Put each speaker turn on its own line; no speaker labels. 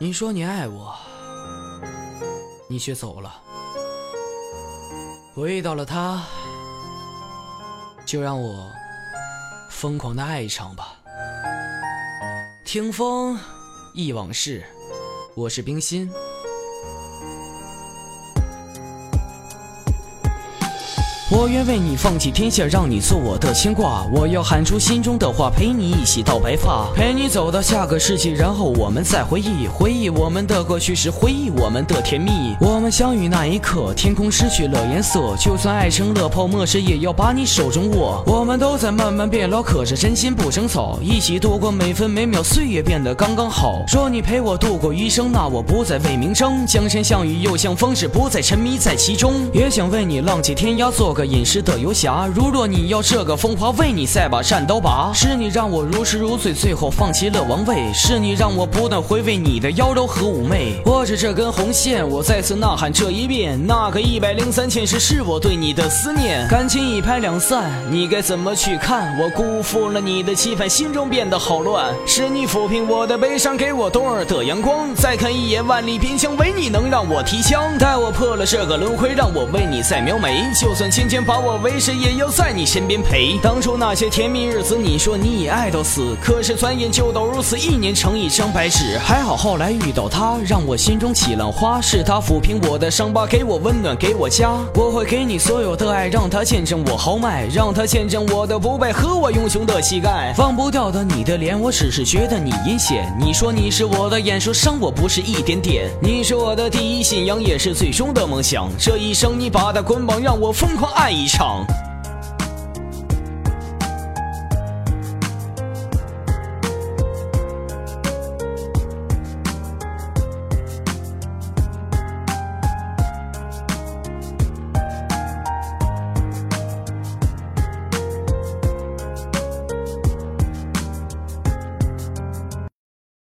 你说你爱我，你却走了。我遇到了他，就让我疯狂的爱一场吧。听风忆往事，我是冰心。我愿为你放弃天下，让你做我的牵挂。我要喊出心中的话，陪你一起到白发，陪你走到下个世纪，然后我们再回忆，回忆我们的过去时，回忆我们的甜蜜。我们相遇那一刻，天空失去了颜色，就算爱成了泡沫时，也要把你手中握。我们都在慢慢变老，可是真心不生草，一起度过每分每秒，岁月变得刚刚好。若你陪我度过余生，那我不再为名争，江山像雨又像风，是不再沉迷在其中。也想为你浪迹天涯，做个。隐士的游侠，如若你要这个风华，为你再把战刀拔。是你让我如痴如醉，最后放弃了王位。是你让我不断回味你的妖娆和妩媚。握着这根红线，我再次呐喊这一遍。那个一百零三千世，是我对你的思念。感情一拍两散，你该怎么去看？我辜负了你的期盼，心中变得好乱。是你抚平我的悲伤，给我冬日的阳光。再看一眼万里边疆，唯你能让我提枪。待我破了这个轮回，让我为你再描眉。就算今千千。把我为谁，也要在你身边陪。当初那些甜蜜日子，你说你已爱到死，可是转眼就都如此，一年成一张白纸。还好后来遇到他，让我心中起浪花。是他抚平我的伤疤，给我温暖，给我家。我会给你所有的爱，让他见证我豪迈，让他见证我的不败和我英雄的气概。忘不掉的你的脸，我只是觉得你阴险。你说你是我的眼，说伤我不是一点点。你是我的第一信仰，也是最终的梦想。这一生你把它捆绑，让我疯狂爱。一场。